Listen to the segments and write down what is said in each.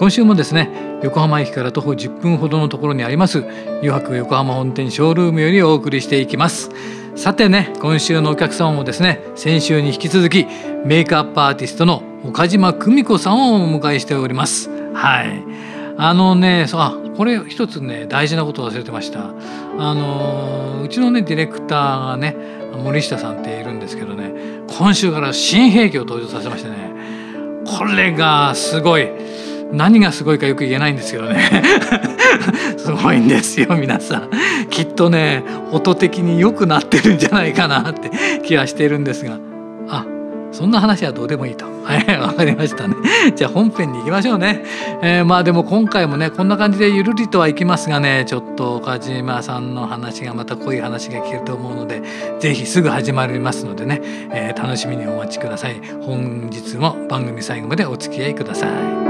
今週もですね横浜駅から徒歩10分ほどのところにあります油白横浜本店ショールームよりお送りしていきます。さてね今週のお客様もですね先週に引き続きメイクアップアーティストの岡島久美子さんをお迎えしております。はい。あのねあこれ一つね大事なことを忘れてました。あのうちのねディレクターがね森下さんっているんですけどね今週から新兵器を登場させましてねこれがすごい。何がすごいかよく言えないんですけどね すごいんですよ皆さんきっとね音的に良くなってるんじゃないかなって気はしているんですがあそんな話はどうでもいいと。はい、わかりましたね。じゃあ本編に行きましょうね。えー、まあでも今回もね、こんな感じでゆるりとはいきますがね、ちょっと岡島さんの話がまた濃い話が聞けると思うので、是非すぐ始まりますのでね、えー、楽しみにお待ちください。本日も番組最後までお付き合いください。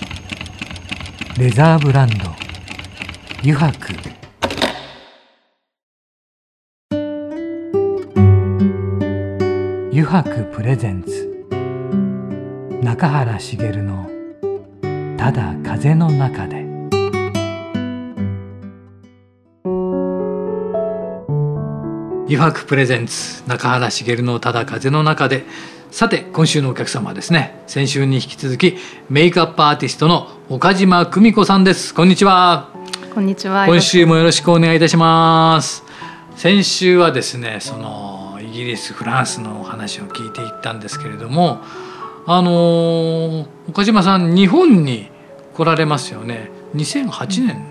レザーブランド。油白。油白プレゼンツ。中原茂の「ただ風の中で」油白プレゼンツ中原茂の「ただ風の中で」さて今週のお客様はですね先週に引き続きメイクアップアーティストの岡島久美子さんです。こんにちは。こんにちは。今週もよろしくお願いいたします。先週はですねそのイギリスフランスのお話を聞いていったんですけれどもあの岡島さん日本に来られますよね。2008年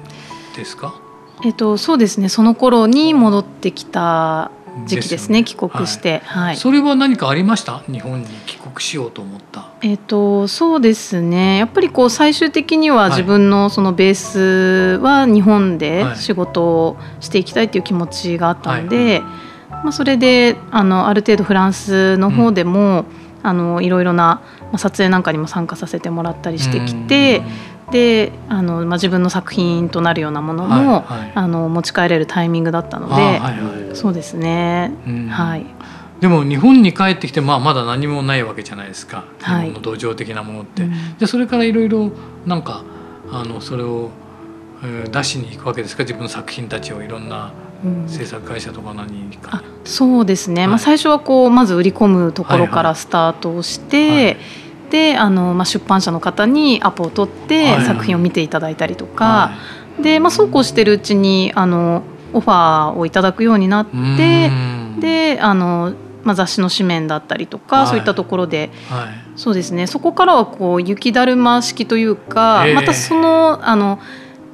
ですか、うん、えっとそうですね。その頃に戻ってきた時期ですね、ね、帰国して、はい、はい、それは何かありました？日本に帰国しようと思ったえっとそうですね。やっぱりこう最終的には自分のそのベースは日本で仕事をしていきたいという気持ちがあったので、まあ、それであのある程度フランスの方でも、うん、あのいろいろな、まあ、撮影なんかにも参加させてもらったりしてきて。であの、まあ、自分の作品となるようなものも、はい。はい、あの持ち帰れるタイミングだったので、はいはい、そうですね、はい、でも日本に帰ってきて、まあ、まだ何もないわけじゃないですか、日本の土壌的なものって。でそれからいろいろなんかあのそれを、えー、出しに行くわけですか？自分の作品たちをいろんな制作会社とか何か、あそうですね、はい、まあ、最初はこうまず売り込むところからスタートをして、はい。はい、であの、まあ、出版社の方にアポを取って作品を見ていただいたりとか、で、まあ、そうこうしてるうちにあのオファーをいただくようになってであの、まあ、雑誌の紙面だったりとか、そういったところで、そうですね。そこからはこう雪だるま式というか、またそのあの。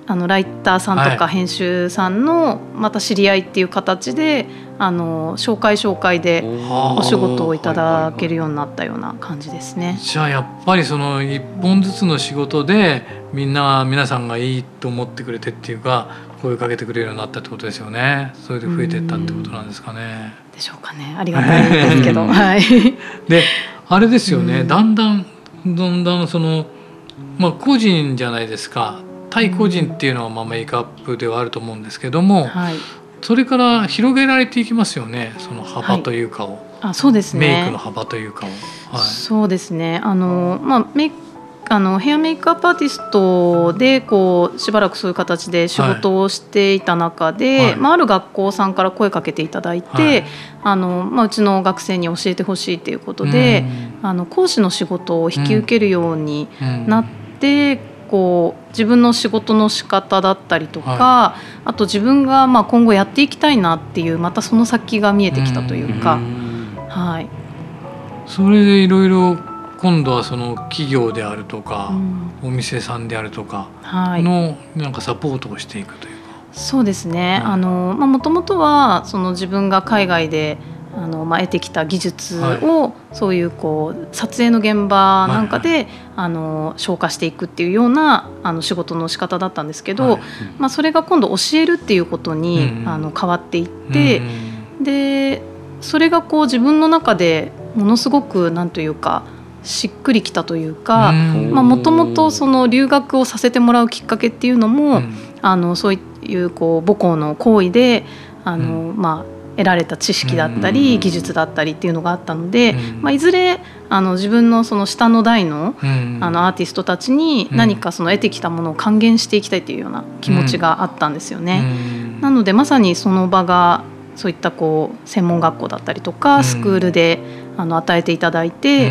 あのライターさんとか編集さんのまた知り合いっていう形で、あの紹介紹介でお仕事をいただけるようになったような感じですね。じゃあやっぱりその一本ずつの仕事でみんな皆さんがいいと思ってくれてっていうか声かけてくれるようになったってことですよね。それで増えてったってことなんですかね。でしょうかね。ありがたいですけど。はい。であれですよね。だんだんだんだんそのまあ個人じゃないですか。対個人っていうのはまあメイクアップではあると思うんですけども、はい、それから広げられていきますよねその幅というかを、はい、あそうですねメイクの幅というかを、はい、そうですねあの、まあ、メイクあのヘアメイクアップアーティストでこうしばらくそういう形で仕事をしていた中で、はい、まあ、ある学校さんから声かけていただいて、はい、あのまあ、うちの学生に教えてほしいということで、あの講師の仕事を引き受けるようになって。こう自分の仕事の仕方だったりとか、はい、あと自分がまあ今後やっていきたいなっていうまたその先が見えてきたというか、はい、それでいろいろ今度はその企業であるとか、お店さんであるとかのなんかサポートをしていくというか。そうですね、あのまあ、もともとはその自分が海外であのまあ、得てきた技術を、そういうこう撮影の現場なんかで、あの消化していくっていうようなあの仕事の仕方だったんですけど、まあ、それが今度教えるっていうことに、あの変わっていって、でそれがこう自分の中でものすごくなんというかしっくりきたというかもともと留学をさせてもらうきっかけっていうのも、あのそういうこう母校の行為であの、まあ得られた知識だったり技術だったりっていうのがあったので、まあ、いずれあの自分のその下の代のあのアーティストたちに何かその得てきたものを還元していきたいというような気持ちがあったんですよね。なのでまさにその場がそういったこう専門学校だったりとかスクールであの与えていただいて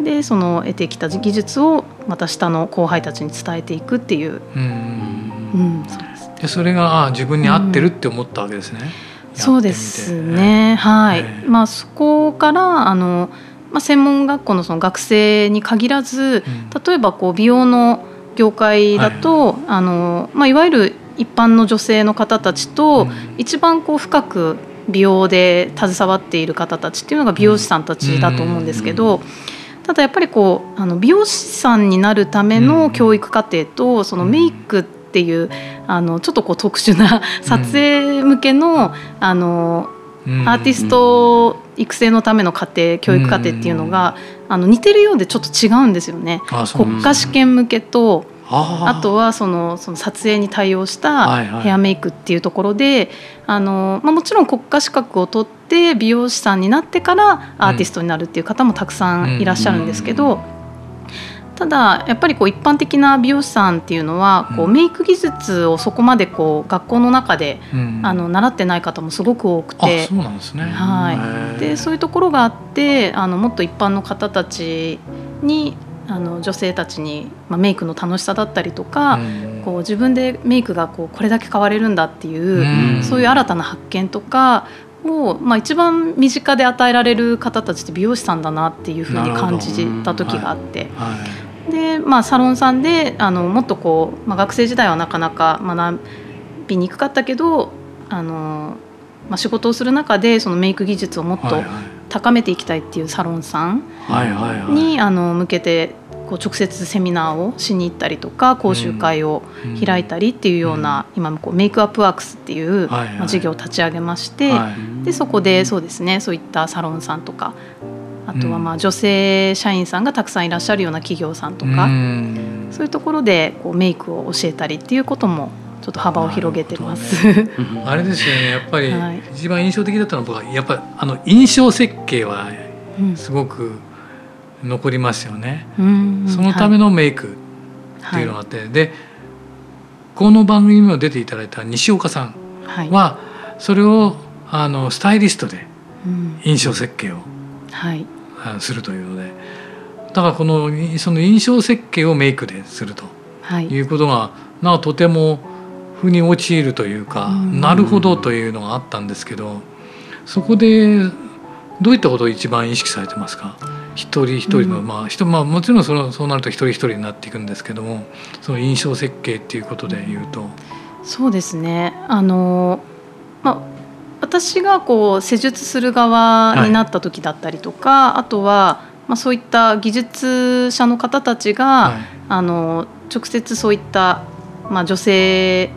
でその得てきた技術をまた下の後輩たちに伝えていくっていう。うん、そうです。それがあ自分に合ってるって思ったわけですね。そうですね、はい、まあ、そこからあの、まあ、専門学校のその学生に限らず、例えばこう美容の業界だと、はい。あのまあ、いわゆる一般の女性の方たちと、一番こう深く美容で携わっている方たちっていうのが美容師さんたちだと思うんですけど。ただやっぱりこうあの美容師さんになるための教育課程とそのメイクっていうあのちょっとこう特殊な撮影向けの,、あのアーティスト育成のための過程教育過程っていうのが、あの似てるようでちょっと違うんですよね。国家試験向けとあとはそのその撮影に対応したヘアメイクっていうところで、あのまあ、もちろん国家資格を取って美容師さんになってからアーティストになるっていう方もたくさんいらっしゃるんですけど。ただやっぱりこう一般的な美容師さんっていうのはこうメイク技術をそこまでこう学校の中で、あの習ってない方もすごく多くてそうなんですね、はい、でそういうところがあってあのもっと一般の方たちにあの女性たちに、まあ、メイクの楽しさだったりとか、こう自分でメイクがこうこれだけ変われるんだっていう、そういう新たな発見とかを、まあ、一番身近で与えられる方たちって美容師さんだなっていうふうに感じた時があって。はい。で、まあ、サロンさんであのもっとこう、まあ、学生時代はなかなか学びにくかったけどあの、まあ、仕事をする中でそのメイク技術をもっと高めていきたいっていうサロンさんにあの向けてこう直接セミナーをしに行ったりとか講習会を開いたりっていうような、今こうメイクアップワークスっていう、まあ、事業を立ち上げまして、でそこでそうですねそういったサロンさんとかあとはまあ女性社員さんがたくさんいらっしゃるような企業さんとか、そういうところでこうメイクを教えたりっていうこともちょっと幅を広げてます。ね、あれですよね。やっぱり一番印象的だったのは僕はやっぱりあの印象設計はすごく残りますよね。うん、そのためのメイクっていうのがあって、はい、でこの番組にも出ていただいた西岡さんは、それをあのスタイリストで印象設計をはい、するというので。だからこのその印象設計をメイクでするとい。うことが、なとても腑に陥るというか、なるほどというのがあったんですけどそこでどういったことを一番意識されてますか？一人一人の、うん、まあ人まあもちろんそのそうなると一人一人になっていくんですけどもその印象設計っていうことでいうと。そうですね。あの、まあ、私がこう施術する側になった時だったりとか、はい、あとは、まあ、そういった技術者の方たちが、はい、あの直接そういった、まあ、女性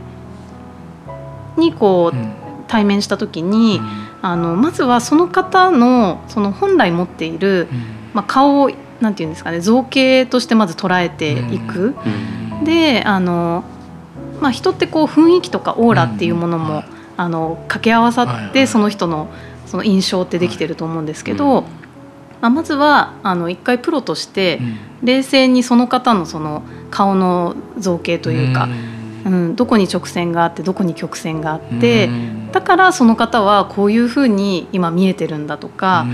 にこう、うん、対面した時に、うん、あのまずはその方のその本来持っている、うん、まあ、顔をなんていうんですかね造形としてまず捉えていく。であの、まあ、人ってこう雰囲気とかオーラっていうものも、あの掛け合わさってその人のその印象ってできてると思うんですけど、まあ、まずはあの一回プロとして冷静にその方のその顔の造形というか、うん、どこに直線があってどこに曲線があって、だからその方はこういうふうに今見えてるんだとか、あ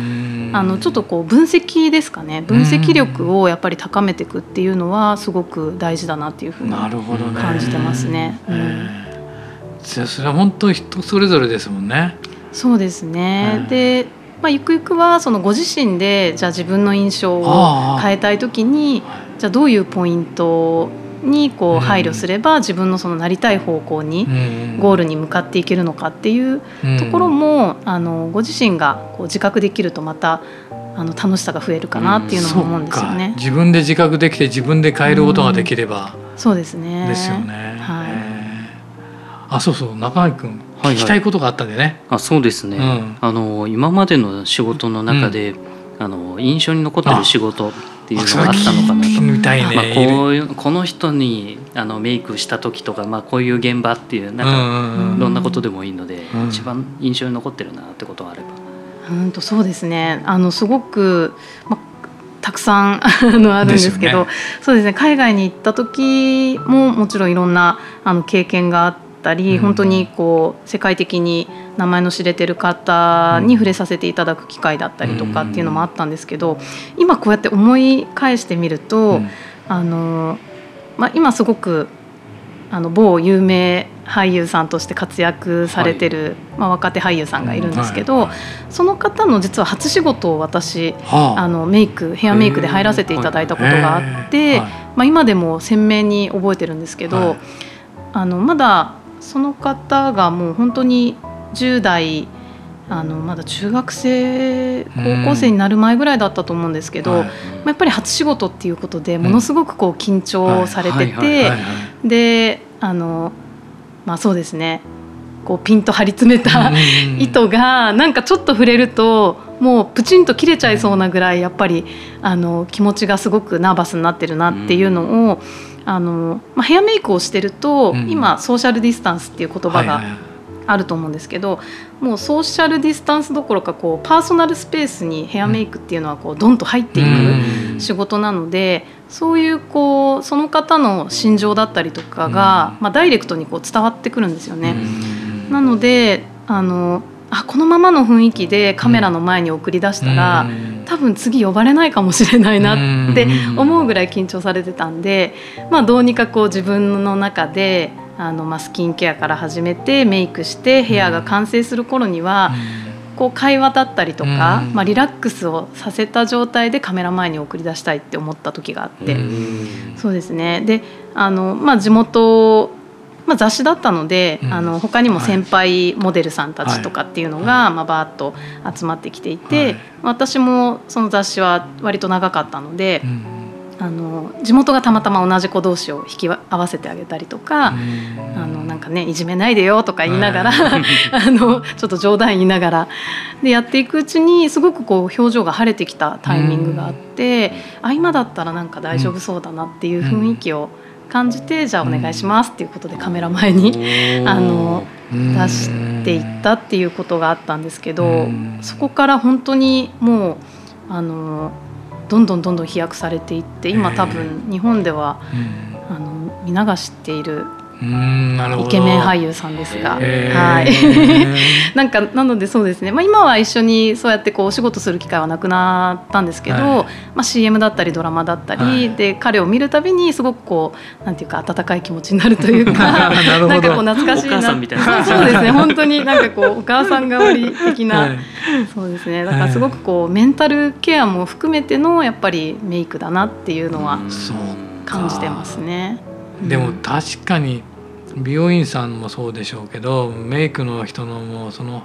のちょっとこう分析ですかね。分析力をやっぱり高めていくっていうのはすごく大事だなっていうふうに感じてますね。うん。えーじゃあそれは本当人それぞれですもんね。そうですね、うんで、まあ、ゆくゆくはそのご自身でじゃあ自分の印象を変えたい時にじゃあどういうポイントにこう配慮すれば自分のそのなりたい方向にゴールに向かっていけるのかっていうところも、あのご自身がこう自覚できるとまたあの楽しさが増えるかなっていうのも思うんですよね。自分で自覚できて自分で変えることができれば。そうですね。ですよね。はい。えー。あそうそう。中垣君はいはい。聞きたいことがあったんでね。あそうですね、うん。あの今までの仕事の中で、あの印象に残ってる仕事っていうのがあったのかな聞と。みたいね。まあ、こういうこの人にあのメイクした時とか、まあ、こういう現場っていうなんか、どんなことでもいいので、うん一番印象に残ってるなってことがあれば。うんとそうですねあのすごく、ま、たくさん あのあるんですけどですよそうですね海外に行った時ももちろんいろんなあの経験があったり、うん本当にこう世界的に名前の知れてる方に触れさせていただく機会だったりとかっていうのもあったんですけど今こうやって思い返してみると、うん。あのまあ、今すごくあの某有名俳優さんとして活躍されてる、まあ、若手俳優さんがいるんですけど、はいはい。その方の実は初仕事を私はあ。のメイクヘアメイクで入らせていただいたことがあって、はい。まあ、今でも鮮明に覚えてるんですけど、はい。あのまだその方がもう本当に10代あのまだ中学生高校生になる前ぐらいだったと思うんですけど、はいまあ、やっぱり初仕事っていうことでものすごくこう緊張されててであのまあそうですね。こうピンと張り詰めたうん 糸がなんかちょっと触れるともうプチンと切れちゃいそうなぐらいやっぱりあの気持ちがすごくナーバスになってるなっていうのを、あのまあ、ヘアメイクをしてると、うん。今ソーシャルディスタンスっていう言葉があると思うんですけど、もうソーシャルディスタンスどころかこうパーソナルスペースにヘアメイクっていうのはこうドンと入っていく。うん。仕事なのでそういうこうその方の心情だったりとかが、まあ、ダイレクトにこう伝わってくるんですよね。うん。なのであのあこのままの雰囲気でカメラの前に送り出したら、うん。多分次呼ばれないかもしれないなってうん。思うぐらい緊張されてたんで、まあ、どうにかこう自分の中であの、まあ、スキンケアから始めてメイクしてヘアが完成する頃には、こう会話だったりとか、うん。まあ、リラックスをさせた状態でカメラ前に送り出したいって思った時があって、うん。そうですね。であの、まあ、地元、まあ、雑誌だったので、うん。あの他にも先輩モデルさんたちとかっていうのが、まあ、バーッと集まってきていて、はい。私もその雑誌は割と長かったのでう、んあの地元がたまたま同じ子同士を引き合わせてあげたりとか。うん。あのなんかねいじめないでよとか言いながら、はい あのちょっと冗談言いながらでやっていくうちにすごくこう表情が晴れてきたタイミングがあって、あ今だったらなんか大丈夫そうだなっていう雰囲気を感じて、じゃあお願いしますっていうことでカメラ前に あの出していったっていうことがあったんですけど、うん。そこから本当にもうあのどんどんどんどん飛躍されていって今多分日本ではうん。あの皆が知っているイケメン俳優さんですが、へー。はい。なんかなのでそうですね、まあ、今は一緒にそうやってこうお仕事する機会はなくなったんですけど、はい。まあ、CM だったりドラマだったり、はい。で彼を見るたびにすごくこうなんていうか温かい気持ちになるというか なんかこう懐かしいな。そうですね。本当になんかこうお母さん代わり的な、はい。そうですね。だからすごくこうメンタルケアも含めてのやっぱりメイクだなっていうのは感じてますね。でもうん確かに美容院さんもそうでしょうけどメイクの人のもうその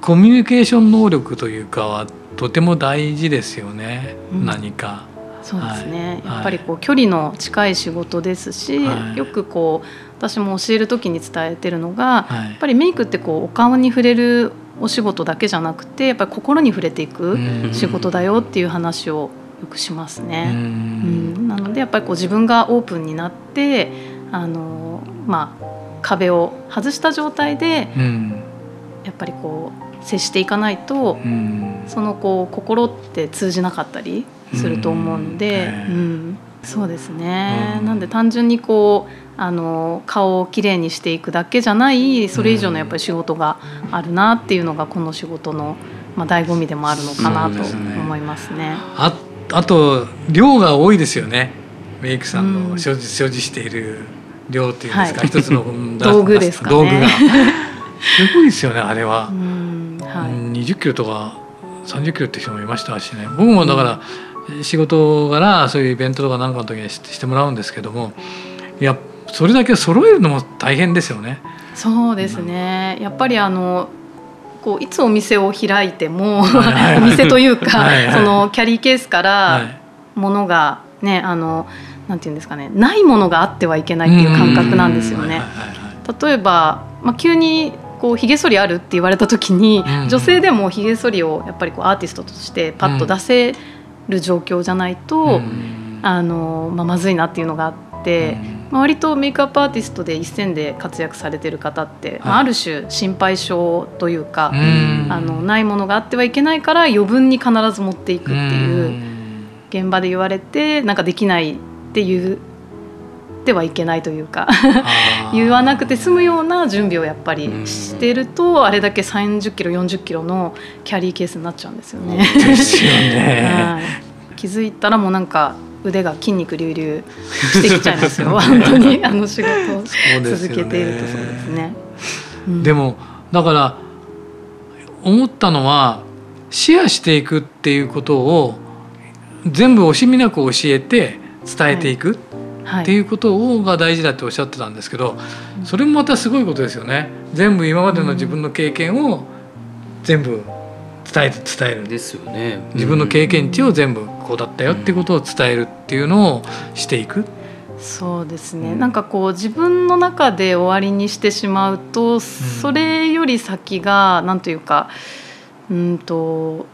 コミュニケーション能力というかはとても大事ですよね、うん。何か。そうですね、はい。やっぱりこう距離の近い仕事ですし、はい。よくこう私も教える時に伝えてるのが、はい。やっぱりメイクってこうお顔に触れるお仕事だけじゃなくてやっぱり心に触れていくうん。仕事だよっていう話をよくしますうね。ん。うん。なのでやっぱりこう自分がオープンになってあの、まあ、壁を外した状態でうん。やっぱりこう接していかないとうん。そのこう心って通じなかったりすると思うので、ううん。んそうですね、うん。なんで単純にこうあの顔をきれいにしていくだけじゃないそれ以上のやっぱり仕事があるなっていうのがこの仕事の、まあ、醍醐味でもあるのかなと思いますね。ああと量が多いですよね。メイクさんの所持,、所持している量っていうんですか、はい、一つの道具ですか、ね、道具が。すごいですよねあれは。うんはい、20キロとか30キロって人もいましたしね。僕もだから仕事柄そういうイベントとかなんかの時にしてもらうんですけどもいやそれだけ揃えるのも大変ですよね。そうですね。やっぱりあのこういつお店を開いても お店というかはい、そのキャリーケースからものがねあのなんていうんですかねないものがあってはいけないっていう感覚なんですよね。例えば、まあ、急にこうひげ剃りあるって言われた時に、女性でもひげ剃りをやっぱりこうアーティストとしてパッと出せる状況じゃないと、あのまあ、まずいなっていうのがあって、まあ、割とメイクアップアーティストで一線で活躍されてる方って、まあ、ある種心配性というか、あのないものがあってはいけないから余分に必ず持っていくっていう現場で言われてなんかできないっていうてはいけないというか言わなくて済むような準備をやっぱりしてるとあれだけ30キロ40キロのキャリーケースになっちゃうんですよね。ですよね。気づいたらもうなんか腕が筋肉隆々してきちゃいますよ。本当にあの仕事を続けているとそうですね。うん、でもだから思ったのはシェアしていくっていうことを全部惜しみなく教えて伝えていく、はい。っていうことが大事だっておっしゃってたんですけど、それもまたすごいことですよね。全部今までの自分の経験を全部伝えて伝える。ですよね、自分の経験値を全部こうだったよっていうことを伝えるっていうのをしていく。そうですね。なんかこう自分の中で終わりにしてしまうと、それより先が何というかうんと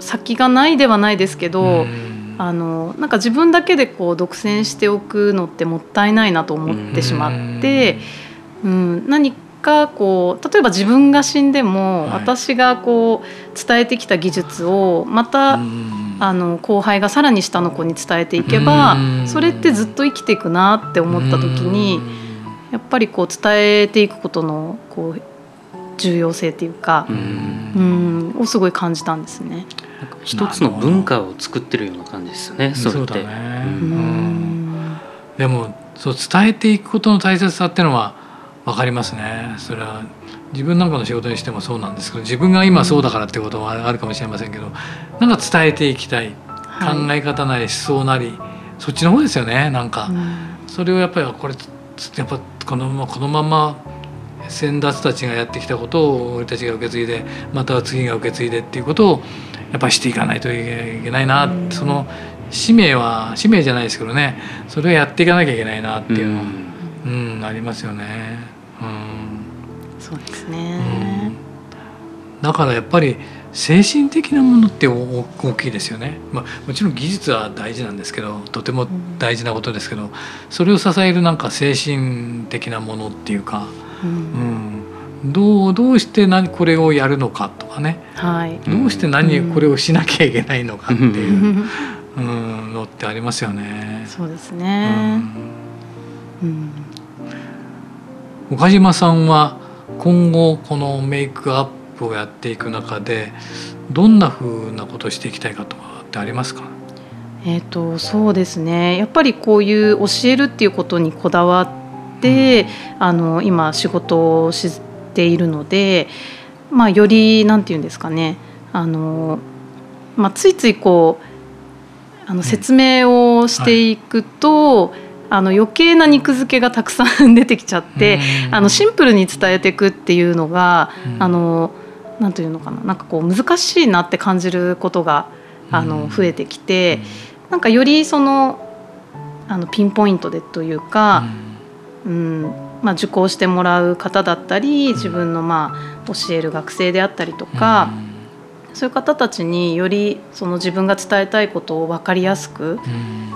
先がないではないですけど、うんあのなんか自分だけでこう独占しておくのってもったいないなと思ってしまって、うん、何かこう例えば自分が死んでも、私がこう伝えてきた技術をまた、あの後輩がさらに下の子に伝えていけば、それってずっと生きていくなって思った時に、やっぱりこう伝えていくことのこう重要性っていうか、うん、をすごい感じたんですね。一つの文化を作ってるような感じですよね。そうだね、うん、でもそう伝えていくことの大切さっていうのは分かりますね。それは自分なんかの仕事にしてもそうなんですけど自分が今そうだからってこともあるかもしれませんけどなんか伝えていきたい、はい、考え方なり思想なりそっちの方ですよねなんか、うん、それをやっぱりこれやっぱこのこのまま先達たちがやってきたことを俺たちが受け継いでまたは次が受け継いでっていうことをやっぱりしていかないといけないな、うん、その使命は使命じゃないですけどね。それをやっていかなきゃいけないなっていう。のは、うん、うん、ありますよね。うん、そうですね、だからやっぱり精神的なものって大きいですよね、まあ、もちろん技術は大事なんですけどとても大事なことですけどそれを支えるなんか精神的なものっていうか、うん、うん、どうどうして何これをやるのかとかね、はい、どうして何これをしなきゃいけないのかっていう、うん、のってありますよね。そうですね、うん、岡島さんは今後このメイクアップをやっていく中でどんなふうなことをしていきたいかとかってありますか？えーとそうですね。やっぱりこういう教えるっていうことにこだわっ、あの今仕事をしているので、まあ、より何て言うんですかねあの、まあ、ついついこうあの説明をしていくと、あの余計な肉付けがたくさん 出てきちゃって、あのシンプルに伝えていくっていうのが、あのなんていうのかななんかこう難しいなって感じることがあの増えてきて、なんかよりそのあのピンポイントでというか、うんまあ、受講してもらう方だったり自分のまあ教える学生であったりとか、そういう方たちによりその自分が伝えたいことを分かりやすく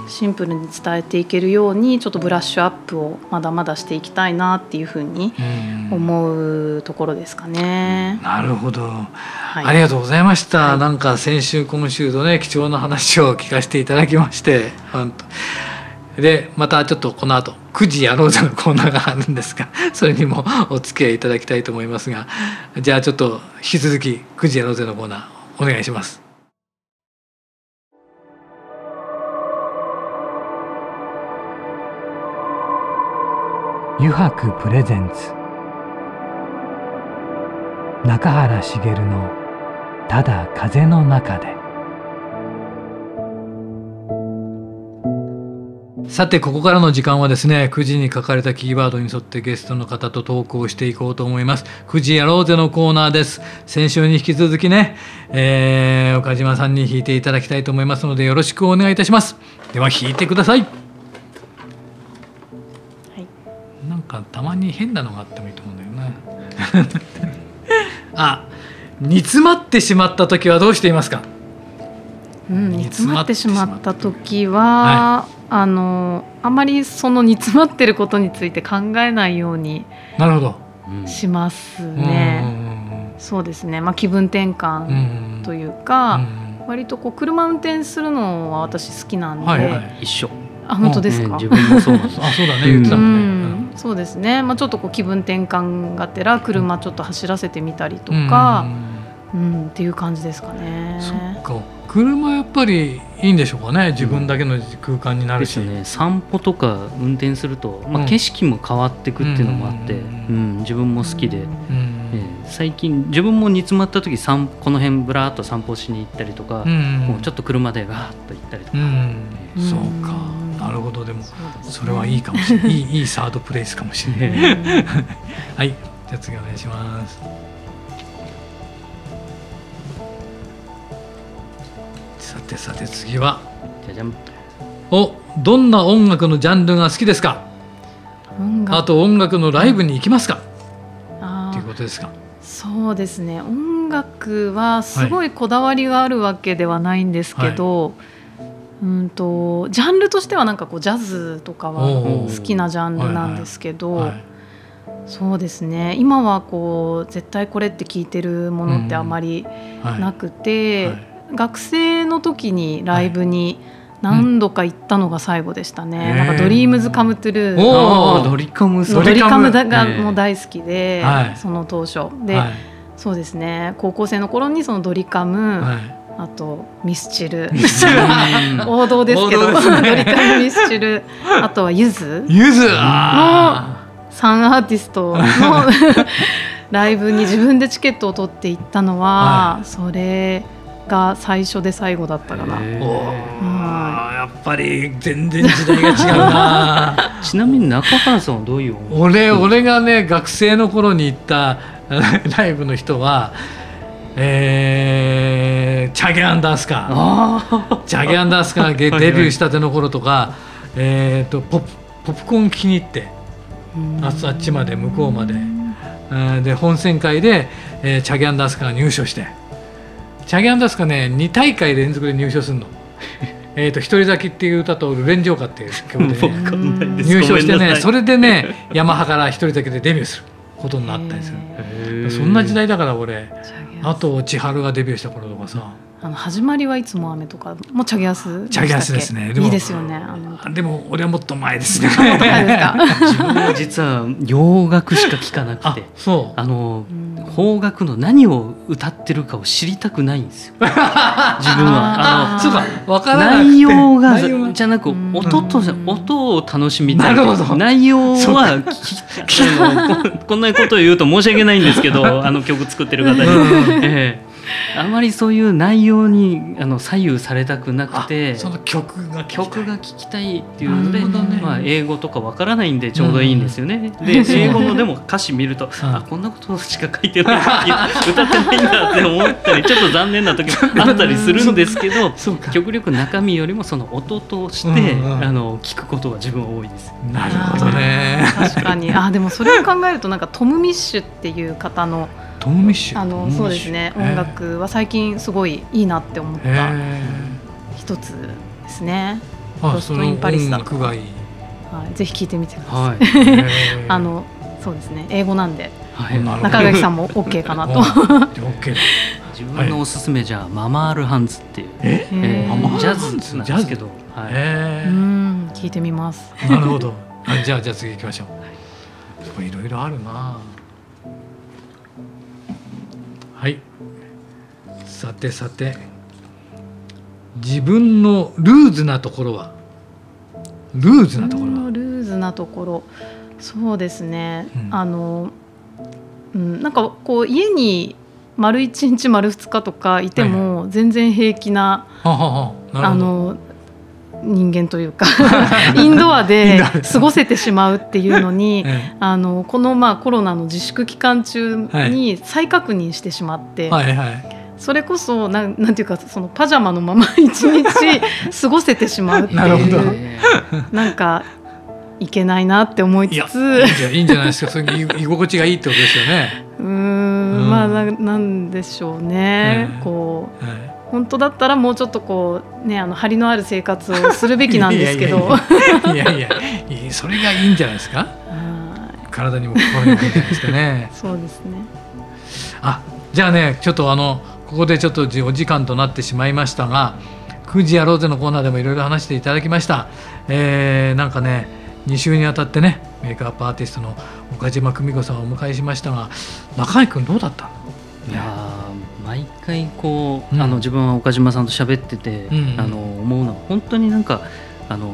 シンプルに伝えていけるようにちょっとブラッシュアップをまだまだしていきたいなっていうふうに思うところですかね。なるほど、はい、ありがとうございました、はい、なんか先週今週とね貴重な話を聞かせていただきまして本当でまたちょっとこの後9時やろうぜのコーナーがあるんですが それにもお付き合いいただきたいと思いますがじゃあちょっと引き続き9時やろうぜのコーナーお願いします。白プレゼンツ中原茂の「ただ風の中で」さてここからの時間はですね9時に書かれたキーワードに沿ってゲストの方とトークをしていこうと思います。9時やろうぜのコーナーです。先週に引き続きね、えー、岡島さんに弾いていただきたいと思いますのでよろしくお願いいたします。では弾いてください、はい、なんかたまに変なのがあってもいいと思うんだよね。あ煮詰まってしまった時はどうしていますか？うん、煮詰まってしまった時は、はい、あのあまりその煮詰まってることについて考えないようになるほど。しますね。そうですね、まあ、気分転換というか、割とこう車運転するのは私好きなんで、はいはい、一緒。あ本当ですか、自分もそうなんです。あそうだね。言ってたもんね、そうですね、まあ、ちょっとこう気分転換がてら車ちょっと走らせてみたりとか、うん、うん、っていう感じですかね。そっか車やっぱりいいんでしょうかね自分だけの空間になるし、うん、ね。散歩とか運転すると、まあ、景色も変わっていくっていうのもあって、うん、うん、自分も好きで、うん。えー、最近自分も煮詰まった時散この辺ぶらっと散歩しに行ったりとか、もうちょっと車でガーッと行ったりとか、そうか。なるほど。でもそれはいいかもしれない。いいいいサードプレイスかもしれない。はい。じゃあ次お願いしますてさて次はじゃじゃん。おどんな音楽のジャンルが好きですか？あと音楽のライブに行きますか、っていうことですか？そうですね。音楽はすごいこだわりがあるわけではないんですけど、はい。うんとジャンルとしてはなんかこうジャズとかは好きなジャンルなんですけど、そうですね。今はこう絶対これって聞いてるものってあまりなくて、はいはい学生の時にライブに何度か行ったのが最後でしたね。うん、なんか Dreams Come True。ドリカムドリカムがもう大好きで、その当初。で、はい、そうですね。高校生の頃にそのドリカム、はい、あとミスチル。王道ですけど、ね、ドリカムミスチル。あとはゆず。ゆず。の3アーティストの ライブに自分でチケットを取って行ったのは、はい、それ。が最初で最後だったかな。やっぱり全然時代が違うな。ちなみに中原さんはどういう俺俺がね学生の頃に行ったライブの人はえー、チャゲアンダースカー。チャゲアンダースカーデビューしたての頃とか、えーと、ポポップコーン気に入ってああっちまで向こうまで。で本選会で、えー、チャゲアンダースカー入賞して。チャギアンダスカね2大会連続で入賞するの。えと「一人咲き」っていう歌と「ルレンジョーカ」っていう曲で、ね、入賞してねそれでねヤマハから一人咲きでデビューすることになったりするそんな時代だから俺。あと千春がデビューした頃とかさあの始まりはいつも雨とかもチャゲアスチャゲアスですね。いいですよねでも俺はもっと前ですね。自分は実は洋楽しか聞かなくて。そう。あの邦楽の何を歌ってるかを知りたくないんですよ。自分は。あのそうか分からない内容がじゃなく音と音を楽しみたい。内容はこんなことを言うと申し訳ないんですけど あの曲作ってる方に。ええあまりそういう内容にあの左右されたくなくてその曲が曲が聴きたいっていうので、ね、まあ、英語とかわからないんでちょうどいいんですよね。うん、で英語のでも歌詞見ると、うん、あこんなことしか書いてない。歌ってないんだって思ったりちょっと残念な時も あったりするんですけど 極力中身よりもその音として、うんうん、あの聞くことは自分は多いです。なるほどね。確かに。あでもそれを考えるとなんかトム・ミッシュっていう方のトム・ミッシュ？あのそうですね。音楽は最近すごいいいなって思った一つですね。ロストインパリスだとはい、ぜひ聞いてみてください。はい、あのそうですね。英語なんで、はい、中垣さんも OK かなと。自分のおすすめじゃあ、ママールハンズっていう、ええ。ー、ジャズなんですけど、はい、うん聞聞いてみます。なるほど。あじゃあじゃあ次行きましょう。いろいろあるな。はい。さてさて。自分のルーズなところは？ルーズなところは？ルーズなところそうですね、うんあの、うん、なんかこう家に丸1日丸2日とかいても全然平気な、あ。の人間というか インドアで過ごせてしまうっていうのに えあのこのまあコロナの自粛期間中に再確認してしまって、えはいはい。それこそなんなんていうかそのパジャマのまま一日 過ごせてしまうっていうなんかいけないなって思いつつ。いいんじゃいいんじゃないですか。それ居居心地がいいってことですよね。うんんまあななんでしょうね、うんこうはい本当だったらもうちょっとこうねあの張りのある生活をするべきなんですけど。いやいやいやいや。それがいいんじゃないですか？はい。体にも心にもいいんじゃないですかね。そうですね。あじゃあねちょっとあのここでちょっとじお時間となってしまいましたが「9時やろうぜ」のコーナーでもいろいろ話していただきました、えーなんかね2週にわたってねメイクアップアーティストの岡島久美子さんをお迎えしましたが中井君どうだったの？いや回こう、うん。あの自分は岡島さんと喋ってて、うん。あの思うのは本当になんかあの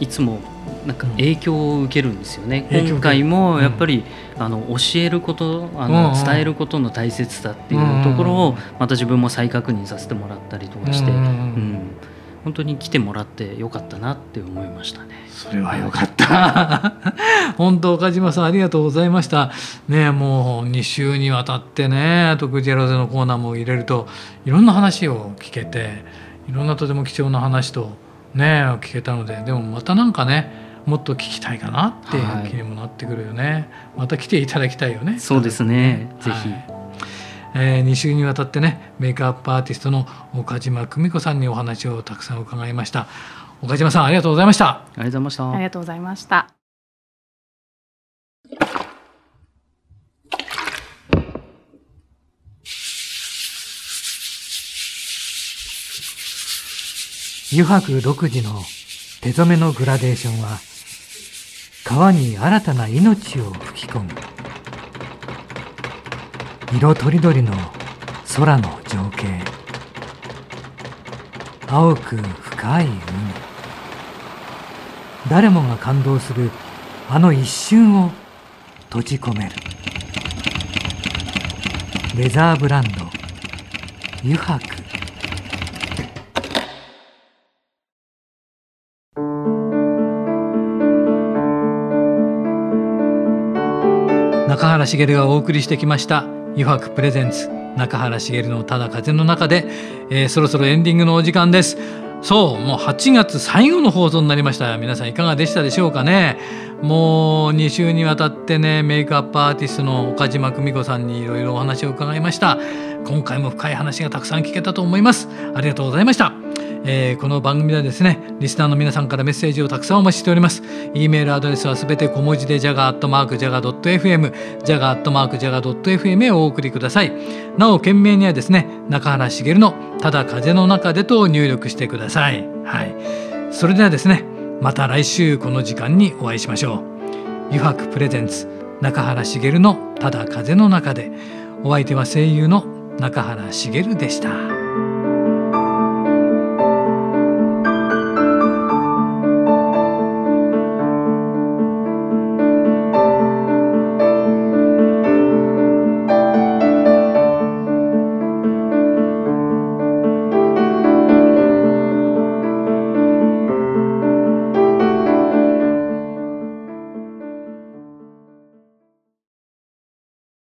いつもなんか影響を受けるんですよね、影響を受ける。今回もやっぱり、あの教えることあの、うんうん。伝えることの大切さっていうところをまた自分も再確認させてもらったりとかして、うん。うん本当に来てもらってよかったなって思いましたね。それはよかった。本当岡島さんありがとうございました。ねもう2週にわたってね、あとグジェロゼのコーナーも入れるといろんな話を聞けて、いろんなとても貴重な話とね聞けたので、でもまたなんかね、もっと聞きたいかなっていう気にもなってくるよね。また来ていただきたいよね。そうですね、ぜひ。はいえ2週にわたってねメイクアップアーティストの岡島久美子さんにお話をたくさん伺いました。岡島さんありがとうございました。ありがとうございました。ありがとうございました。油白独自の手染めのグラデーションは川に新たな命を吹き込む色とりどりの空の情景。青く深い海。誰もが感動するあの一瞬を閉じ込める。レザーブランド。油白中原茂がお送りしてきました「油白プレゼンツ中原茂のただ風の中で」えーそろそろエンディングのお時間です。そうもう8月最後の放送になりました皆さんいかがでしたでしょうかね。もう2週にわたってねメイクアップアーティストの岡島久美子さんにいろいろお話を伺いました。今回も深い話がたくさん聞けたと思います。ありがとうございました。えーこの番組ではですねリスナーの皆さんからメッセージをたくさんお待ちしております。e メールアドレスはすべて小文字で jaga.jaga.fm jaga.jaga.fm へお送りください。なお件名にはですね中原茂のただ風の中でと入力してください。はい。それではですねまた来週この時間にお会いしましょう。油白プレゼンツ中原茂のただ風の中で。お相手は声優の中原茂でした。